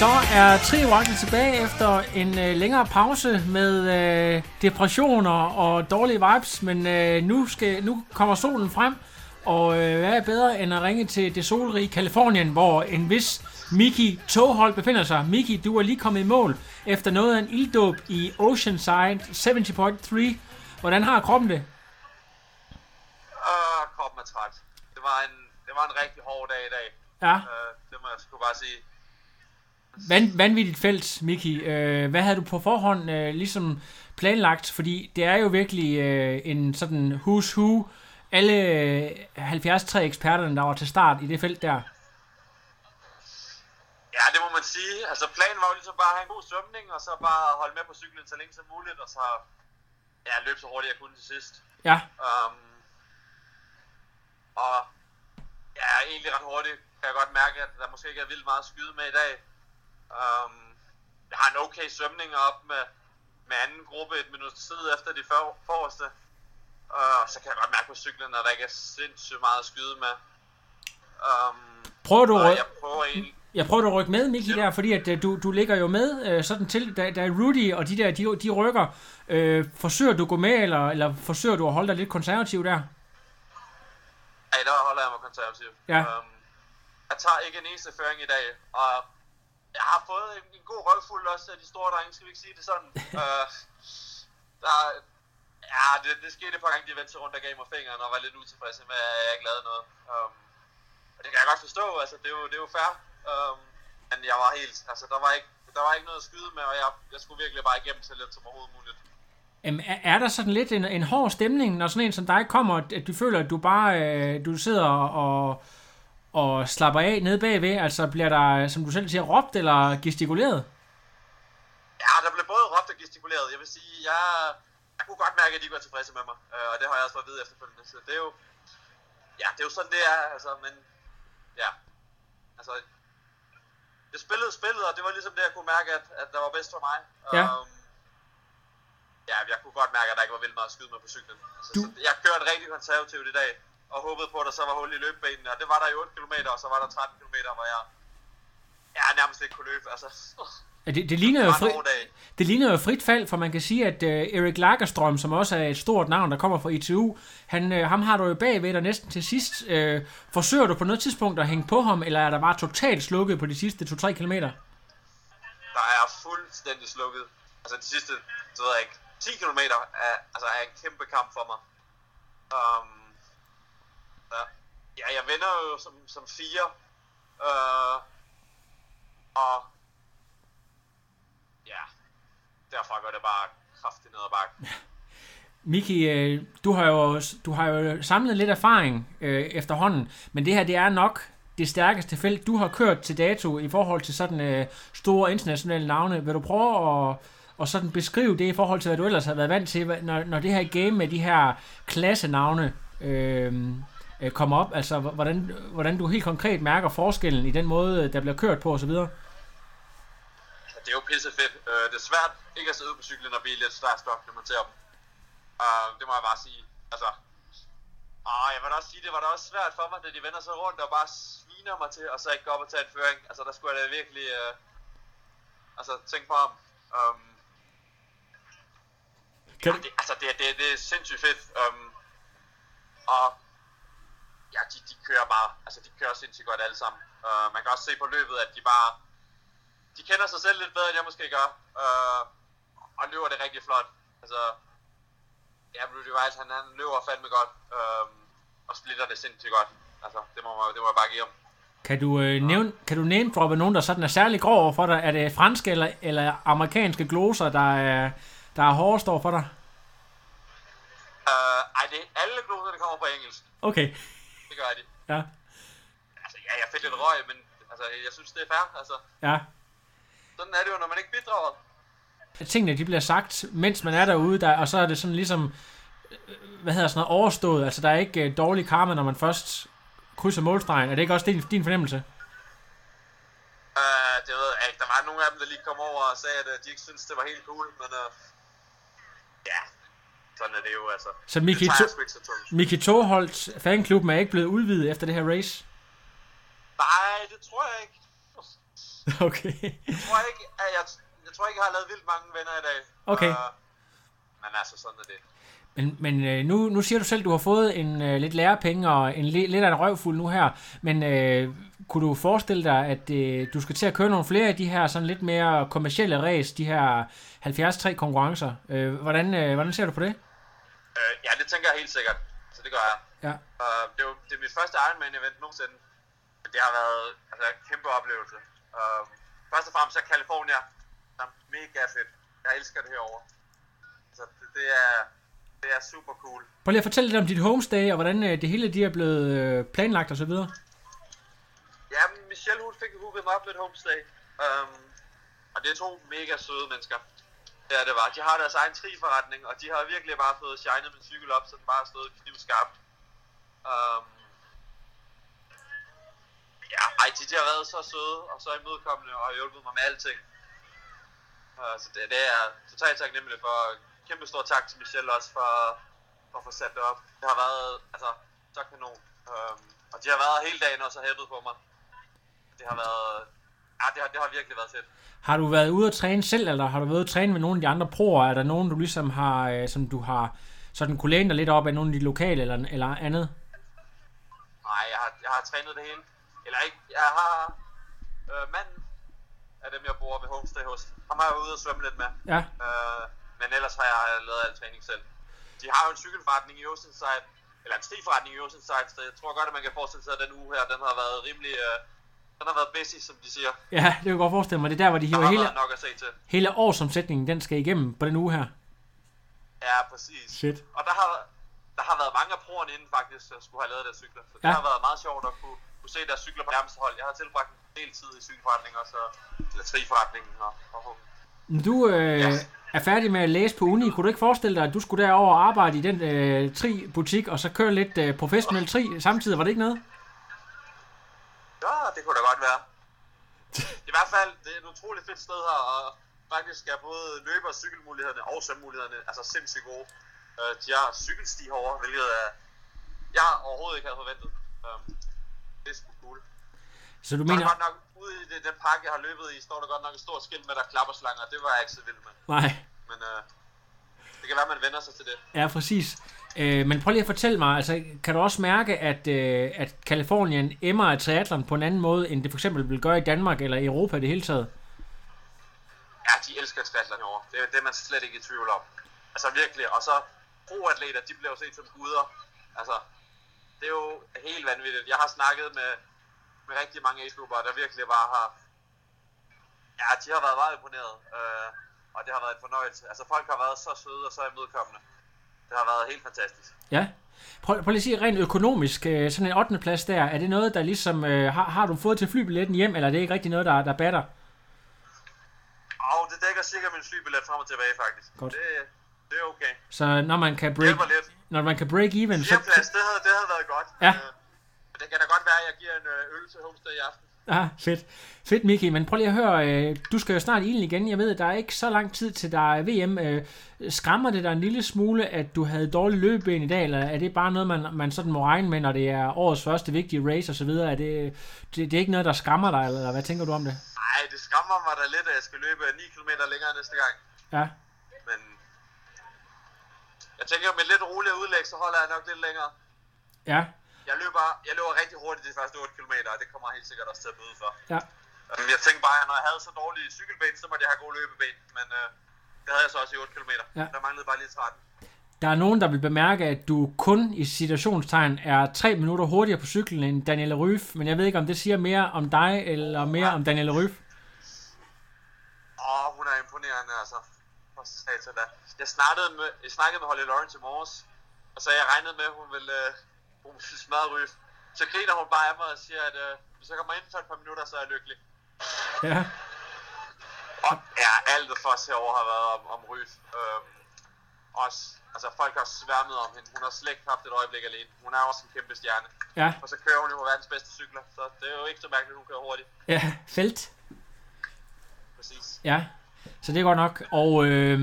Så er Triorakkel tilbage efter en øh, længere pause med øh, depressioner og dårlige vibes, men øh, nu, skal, nu kommer solen frem, og øh, hvad er bedre end at ringe til det solrige Kalifornien, hvor en vis Miki Toghold befinder sig. Miki, du er lige kommet i mål efter noget af en ilddåb i Oceanside 70.3. Hvordan har kroppen det? Øh, kroppen er træt. Det var en, det var en rigtig hård dag i dag. Ja. Øh, sgu bare sige. Van, vanvittigt felt, Miki. Øh, hvad havde du på forhånd øh, ligesom planlagt? Fordi det er jo virkelig øh, en sådan who's who. Alle øh, 73 eksperterne, der var til start i det felt der. Ja, det må man sige. Altså planen var jo ligesom bare at have en god svømning, og så bare holde med på cyklen så længe som muligt, og så ja, løbe så hurtigt jeg kunne til sidst. Ja, Um, og ja, egentlig ret hurtigt kan jeg godt mærke, at der måske ikke er vildt meget at skyde med i dag. Um, jeg har en okay svømning op med, med anden gruppe et minut tid efter de for, forreste. Og så kan jeg godt mærke på cyklen, at der ikke er sindssygt meget at skyde med. Um, prøver du, at jeg prøver egentlig... jeg prøver at rykke med, Miki, der, fordi at øh, du, du ligger jo med øh, sådan til, da, da Rudy og de der, de, de rykker. Øh, forsøger du at gå med, eller, eller forsøger du at holde dig lidt konservativ der? Ja, der holder jeg mig konservativ. Ja. Um, jeg tager ikke en eneste føring i dag, og jeg har fået en, en god røvfuld også af de store drenge, skal vi ikke sige det sådan. uh, der, ja, det, det skete et par gange, de vendte sig rundt og gav mig fingeren og var lidt utilfredse med, at jeg ikke lavede noget. Um, og det kan jeg godt forstå, altså det er jo, det er jo fair. Um, men jeg var helt, altså der var ikke, der var ikke noget at skyde med, og jeg, jeg skulle virkelig bare igennem så lidt som overhovedet muligt. Jamen, er, er der sådan lidt en, en hård stemning, når sådan en som dig kommer, at, du føler, at du bare øh, du sidder og, og slapper af nede bagved? Altså bliver der, som du selv siger, råbt eller gestikuleret? Ja, der blev både råbt og gestikuleret. Jeg vil sige, jeg, jeg kunne godt mærke, at de var tilfredse med mig. Øh, og det har jeg også fået at vide efterfølgende. Så det er jo, ja, det er jo sådan, det er. Altså, men ja, altså, jeg spillede spillet, og det var ligesom det, jeg kunne mærke, at, at der var bedst for mig. Ja. Um, ja, jeg kunne godt mærke, at der ikke var vildt meget at skyde med på cyklen. Altså, Du- så jeg kørte rigtig konservativt i dag, og håbede på, at der så var hul i løbebanen. Og det var der i 8 km, og så var der 13 km, hvor jeg ja, nærmest ikke kunne løbe. Altså, Ja, Det, det, ligner jo det fri, det ligner jo frit fald, for man kan sige, at uh, Erik Lagerstrøm, som også er et stort navn, der kommer fra ITU, han, uh, ham har du jo bagved dig næsten til sidst. Uh, forsøger du på noget tidspunkt at hænge på ham, eller er der bare totalt slukket på de sidste 2-3 kilometer? der er fuldstændig slukket. Altså de sidste, så ved jeg ikke, 10 km er, altså, er en kæmpe kamp for mig. Um, ja. ja, jeg vinder jo som, som fire. Uh, og ja, derfra går det bare kraftigt ned ad bakken. Miki, øh, du har jo, du har jo samlet lidt erfaring øh, efterhånden, men det her det er nok det stærkeste felt, du har kørt til dato i forhold til sådan øh, store internationale navne. Vil du prøve at, og sådan beskrive det i forhold til, hvad du ellers har været vant til, når, når det her game med de her klassenavne øh, øh, kommer op? Altså, hvordan, hvordan du helt konkret mærker forskellen i den måde, der bliver kørt på osv.? Altså, det er jo pisse fedt. Uh, det er svært ikke at sidde på cyklen og blive lidt starstruck, når man ser dem. Uh, det må jeg bare sige. Altså, ah, jeg vil da også sige, det var da også svært for mig, da de vender sig rundt og bare sviner mig til, og så ikke går op og tager en føring. Altså, der skulle jeg da virkelig uh, altså, tænke på om. Um, kan ja, det, altså, det, det, det er sindssygt fedt. Um, og ja, de, de kører bare, altså de kører sindssygt godt alle sammen. Uh, man kan også se på løbet, at de bare, de kender sig selv lidt bedre, end jeg måske gør. Uh, og løber det rigtig flot. Altså, ja, Rudy Wild, han, han løber fandme godt, øhm, og splitter det sindssygt godt. Altså, det må, man, det må jeg bare give ham. Kan du, øh, nævne, kan du name droppe nogen, der sådan er særlig grov for dig? Er det franske eller, eller amerikanske gloser, der er, der er hårdest over for dig? Øh, ej, det er alle gloser, der kommer på engelsk. Okay, Det gør de. ja. Altså, ja, jeg fik lidt røg, men altså, jeg synes, det er fair. Altså, Ja. sådan er det jo, når man ikke bidrager. Tingene de bliver sagt, mens man er derude, der, og så er det sådan ligesom, øh, hvad hedder sådan noget, overstået. Altså der er ikke øh, dårlig karma, når man først krydser målstregen. Er det ikke også din, din fornemmelse? Øh, det ved jeg ikke. Der var nogle af dem, der lige kom over og sagde, at de ikke synes det var helt cool, men øh, ja, sådan er det jo, altså. Så Miki, to, jeg. Miki Toholts fanklubben er ikke blevet udvidet efter det her race? Nej, det tror jeg ikke. Okay. Jeg tror ikke, at jeg, jeg tror ikke, jeg har lavet vildt mange venner i dag. Okay. Øh, men altså, sådan er det. Men, men øh, nu, nu siger du selv, at du har fået en øh, lidt lærepenge og en li- lidt af en røvfuld nu her. Men øh, kunne du forestille dig, at øh, du skal til at køre nogle flere af de her sådan lidt mere kommercielle race, de her 73 konkurrencer? Øh, hvordan, øh, hvordan ser du på det? Øh, ja, det tænker jeg helt sikkert. Så det gør jeg. Ja. Uh, det, er jo, det er mit første Ironman-event nogensinde. Det har været altså, en kæmpe oplevelse. Uh, først og fremmest er California der er mega fedt. Jeg elsker det herovre. Så det, det, er, det er super cool. Prøv lige at fortælle lidt om dit homestay, og hvordan øh, det hele de er blevet øh, planlagt og så videre. Ja, Michelle hun fik hooket mig op med et homestay. Um, og det er to mega søde mennesker. Ja, det var. De har deres egen tri-forretning, og de har virkelig bare fået shined min cykel op, så den bare har stået knivskarpt. Um, ja, ej, de, de har været så søde og så imødekommende og har hjulpet mig med alting. Uh, så det, det er totalt taknemmelig for. Kæmpe stor tak til Michelle også for, for at få sat det op. Det har været, altså, så kanon. Um, og de har været hele dagen og så hæppet på mig. Det har været, ja, det har, det har virkelig været fedt. Har du været ude at træne selv, eller har du været ude at træne med nogle af de andre proer? Er der nogen, du ligesom har, øh, som du har sådan kunne læne dig lidt op af nogle af de lokale eller, eller andet? Nej, jeg har, jeg har trænet det hele. Eller ikke, jeg har øh, manden af dem, jeg bor ved homestay hos. Ham har jeg ude og svømme lidt med. Ja, Øh, men ellers har jeg lavet al træning selv. De har jo en cykelforretning i Oceanside, eller en stiforretning i Oceanside, så jeg tror godt, at man kan forestille sig, at den uge her, den har været rimelig, øh, den har været busy, som de siger. ja, det kan jeg godt forestille mig. Det er der, hvor de hiver hele, nok at se til. hele årsomsætningen, den skal igennem på den uge her. Ja, præcis. Shit. Og der har, der har været mange af proerne inden faktisk, der skulle have lavet deres cykler. Så det Ja. har været meget sjovt at kunne, kunne se deres cykler på nærmeste hold. Jeg har tilbragt en del tid i cykelforretninger, så, eller triforretningen og, og du øh, Ja. er færdig med at læse på uni, kunne du ikke forestille dig, at du skulle derover og arbejde i den øh, tri-butik, og så køre lidt øh, professionel tri samtidig? Var det ikke noget? Ja, det kunne da godt være. I hvert fald, det er et utroligt fedt sted her, og faktisk er både løbe- og cykelmulighederne og svømmemulighederne altså sindssygt gode. Øh, de har cykelsti herovre, hvilket er, jeg overhovedet ikke havde forventet. Um, det er sgu cool. Så du Der er mener... godt nok, ude i det, den park, jeg har løbet i, står der godt nok et stort skilt med, der klapper slanger. Det var jeg ikke så vild med. Nej. Men øh, det kan være, man vender sig til det. Ja, præcis. Øh, men prøv lige at fortælle mig, altså, kan du også mærke, at, øh, at Kalifornien emmer af triathlon på en anden måde, end det for eksempel vil gøre i Danmark eller i Europa i det hele taget? Ja, de elsker triathlon herovre. Det, er- det man slet ikke i tvivl om. Altså virkelig. Og så pro-atleter, de bliver jo set som guder. Altså, det er jo helt vanvittigt. Jeg har snakket med, med rigtig mange age der virkelig bare har... Ja, de har været meget imponeret. Øh, og det har været en fornøjelse. Altså, folk har været så søde og så imødekommende. Det har været helt fantastisk. Ja. Prøv, prøv lige at sige rent økonomisk, øh, sådan en 8. plads der, er det noget, der ligesom, øh, har, har du fået til flybilletten hjem, eller er det ikke rigtig noget, der, der batter? Og det dækker cirka min flybillet frem og tilbage, faktisk. Godt. Det, det er okay. Så når man kan break, når man kan break even, så, Fjerdeplads, det havde, det havde været godt. Ja. Øh, det kan da godt være, at jeg giver en øh, øl til Homestay i aften. Ja, fedt. Fedt, Miki. Men prøv lige at høre, øh, du skal jo snart i igen. Jeg ved, at der er ikke så lang tid til der er VM. Øh, skræmmer det dig en lille smule, at du havde dårlig løbeben i dag, eller er det bare noget, man, man sådan må regne med, når det er årets første vigtige race osv.? Er det, det, det er ikke noget, der skræmmer dig, eller hvad tænker du om det? Nej, det skræmmer mig da lidt, at jeg skal løbe 9 km længere næste gang. Ja, Men jeg tænker, med lidt roligere udlæg, så holder jeg nok lidt længere. ja, Jeg løber, jeg løber rigtig hurtigt de første 8 km, og det kommer jeg helt sikkert også til at bøde for. ja. Øhm, Jeg tænkte bare, at når jeg havde så dårlige cykelben, så måtte jeg have gode løbeben. Men øh, det havde jeg så også i 8 km. Ja. Der manglede bare lige 13. Der er nogen, der vil bemærke, at du kun i situationstegn er tre minutter hurtigere på cyklen end Daniela Ryf, men jeg ved ikke, om det siger mere om dig, eller mere om Daniela Ryf. Åh, hun er imponerende, altså. For satan da. Jeg snakkede med, jeg snakkede med Holly Lawrence i morges, og så jeg regnede med, at hun ville, øh, hun smadre Ryf. Så griner hun bare af mig og siger, at øh, hvis jeg kommer ind for et par minutter, så er jeg lykkelig. Ja, Og ja, alt for os herovre har været om, om Ryf. Øhm, også, altså folk har sværmet om hende. Hun har slet ikke haft et øjeblik alene. Hun er også en kæmpe stjerne. ja, Og så kører hun jo på verdens bedste cykler, så det er jo ikke så mærkeligt, at hun kører hurtigt. ja, felt. Præcis. Ja, så det er godt nok. Og øh,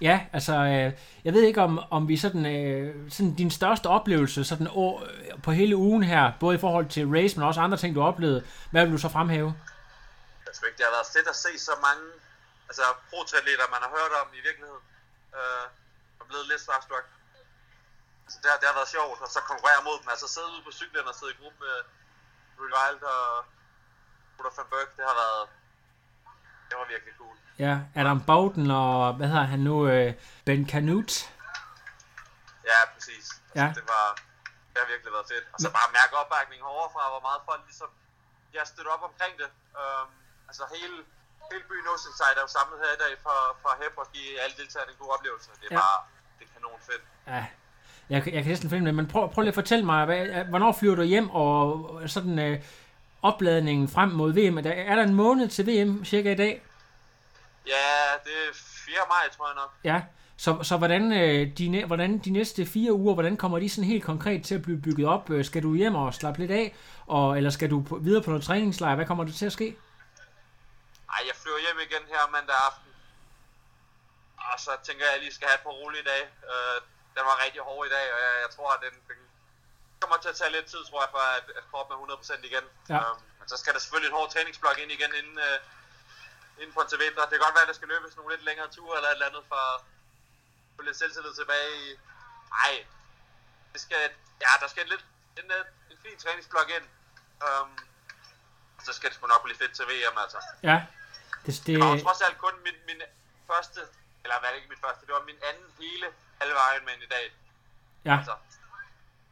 ja, altså, øh, jeg ved ikke, om, om vi sådan, øh, sådan din største oplevelse sådan, år, øh, på hele ugen her, både i forhold til race, men også andre ting, du oplevede, hvad vil du så fremhæve? Jeg tror ikke, det har været fedt at se så mange altså, protatletter man har hørt om i virkeligheden. Øh, og blevet lidt starstruck. Så det har, det har været sjovt, og så konkurrere mod dem. Altså sidde ude på cyklen og sidde i gruppe med Rewild Wild og Rudolf van Berg, det har været... Var virkelig cool. Ja, Adam Bowden og, hvad hedder han nu, øh, Ben Canute. Ja, præcis. Altså, Ja. Det var... Det har virkelig været fedt. Og så bare mærke opbakning overfra, hvor meget folk ligesom... Jeg har støttet op omkring det. Um, altså hele, hele byen Oceanside er jo samlet her i dag for, for at hæppe og give alle deltagerne en god oplevelse. Det er Ja. ja. bare... Det er kanon fedt. Ja, jeg, kan- jeg kan næsten finde det, men prøv, prøv lige at fortælle mig, hvad, hvornår flyver du hjem, og sådan øh, opladningen frem mod VM, er der, er der en måned til VM cirka i dag? Ja, det er 4. maj, tror jeg nok. Ja, så, så hvordan, øh, de, hvordan de næste fire uger, hvordan kommer de sådan helt konkret til at blive bygget op? Øh, Skal du hjem og slappe lidt af, og, eller skal du på, videre på noget træningslejr? Hvad kommer der til at ske? Ej, jeg flyver hjem igen her mandag aften. Og så tænker jeg, at jeg lige skal have et par rolige dage. Øh, den var rigtig hård i dag, og jeg, jeg tror, at den, den kommer til at tage lidt tid, tror jeg, for at, at kroppen er 100% igen. Ja. Øhm, men så skal der selvfølgelig et hårdt træningsblok ind igen inden, øh, inden en til vinter. Det kan godt være, at der skal løbes nogle lidt længere ture eller et eller andet for at få lidt selvtillid tilbage i... Ej, det skal, ja, der skal lidt en, øh, en fin træningsblok ind. Um, så skal det sgu nok blive fedt til VM, altså. Ja, det, det, Det var trods alt kun min, min første, eller hvad er det ikke min første, det var min anden hele halve Ironman i dag. ja, Altså,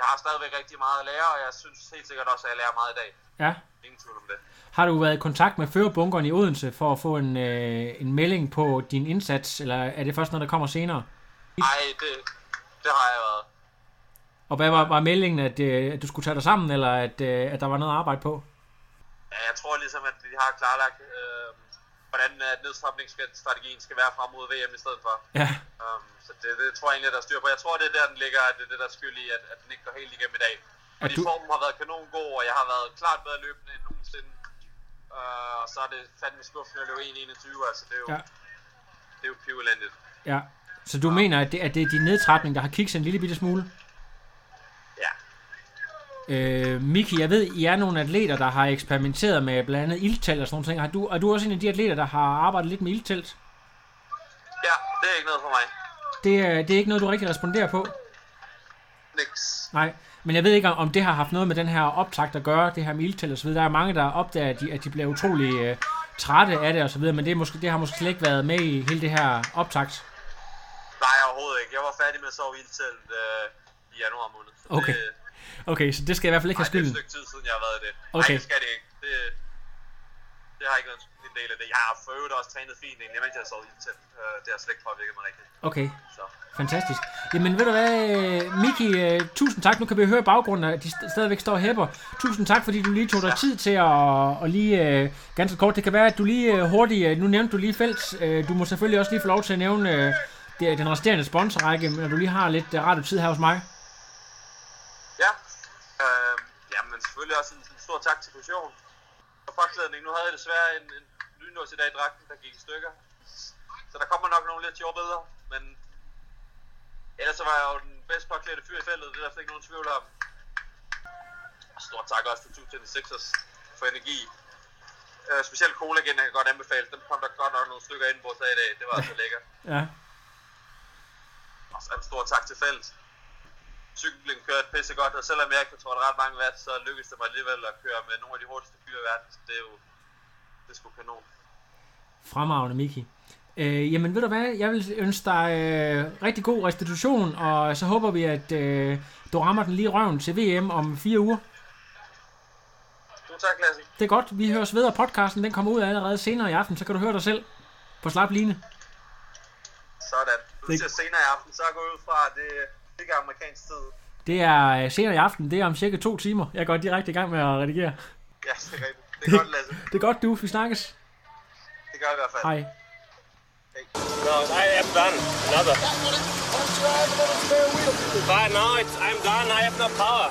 jeg har stadigvæk rigtig meget at lære, og jeg synes helt sikkert også, at jeg lærer meget i dag. ja. Ingen tvivl om det. Har du været i kontakt med førerbunkeren i Odense for at få en, øh, en melding på din indsats, eller er det først noget, der kommer senere? Ej, det, det har jeg været. Og hvad var, var meldingen, at, øh, at du skulle tage dig sammen, eller at, øh, at der var noget at arbejde på? Ja, jeg tror ligesom, at vi har klarlagt, øh, hvordan at nedstrapningsstrategien skal være frem mod VM i stedet for. Ja, Um, så det, det tror jeg egentlig, der er styr på. Jeg tror, det er der, den ligger, at det er det, der er skyld i, at, at den ikke går helt igennem i dag. Fordi du- formen har været kanon god, og jeg har været klart bedre løbende end nogensinde. Uh, og så er det fandme skuffende at løbe 1.21, altså det er jo, Ja. ja. det er jo pivelendigt. ja. Så du mener, at det, at det er din nedtrapning, der har kikset en lille bitte smule? Øh, Miki, jeg ved, I er nogle atleter, der har eksperimenteret med blandt andet ildtelt og sådan nogle ting. Har du, er du også en af de atleter, der har arbejdet lidt med ildtelt? ja, det er ikke noget for mig. Det, er- det er ikke noget, du rigtig responderer på? Niks. Nej, men jeg ved ikke, om- det har haft noget med den her optakt at gøre, det her med ildtelt videre. Der er mange, der opdager, at de, at de bliver utrolig øh, trætte af det og så videre, men det, er måske, det har måske slet ikke været med i hele det her optakt. Nej, overhovedet ikke. Jeg var færdig med at sove i ildtelt øh, i januar måned. Så Okay. Det, Okay, så det skal jeg i hvert fald ikke nej, have det er et skylden. stykke tid siden, jeg har været i det. Okay. Nej, det skal det ikke. Det, det har ikke været en del af det. Jeg har for øvrigt også trænet fint, egentlig, mens jeg sovet i ildtelt. Øh, det har slet ikke påvirket mig rigtigt. Okay, Så. fantastisk. Jamen ved du hvad, Miki, øh, tusind tak. Nu kan vi høre baggrunden, at de st- stadigvæk står og hæpper. Tusind tak, fordi du lige tog dig tid til at og lige, øh, ganske kort, det kan være, at du lige hurtigt, nu nævnte du lige øh, du må selvfølgelig også lige få lov til at nævne den resterende sponsorrække, når du lige har lidt øh, radiotid her hos mig. Ja, jamen selvfølgelig også en, en stor tak til Fusion for påklædning. Nu havde jeg desværre en, en lynlås i dag i dragten, der gik i stykker. Så der kommer nok nogle lidt sjove billeder, men ellers så var jeg jo den bedst påklædte fyr i feltet, det er der ikke nogen tvivl om. Og Stort tak også til 226ers for energi. Øh, specielt cola igen, jeg kan godt anbefale. Dem kom der godt nok nogle stykker ind på i dag. Det var altså lækkert. Ja, Og så en stor tak til Felt. Cyklen kørte pisse godt, og selvom jeg ikke har trådt ret mange watt, så lykkedes det mig alligevel at køre med nogle af de hurtigste fyre i verden. Så det er jo det er sgu kanon. fremragende, Miki. Øh, jamen ved du hvad, jeg vil ønske dig øh, rigtig god restitution, og så håber vi, at øh, du rammer den lige røven til VM om fire uger. Du tak, Lasse. Det er godt, vi høres ved, og podcasten den kommer ud allerede senere i aften, så kan du høre dig selv på slap line. Sådan. Du Det- siger senere i aften, så går ud fra, at det det ikke er amerikansk tid. Det er øh, senere i aften, det er om cirka to timer. Jeg går direkte i gang med at redigere. Ja, det er rigtigt. Det er godt, Lasse. Det er godt, du. Vi snakkes. Det gør jeg i hvert fald. Hej. No, I am done. Another. But no, it's, I'm done. I have no power.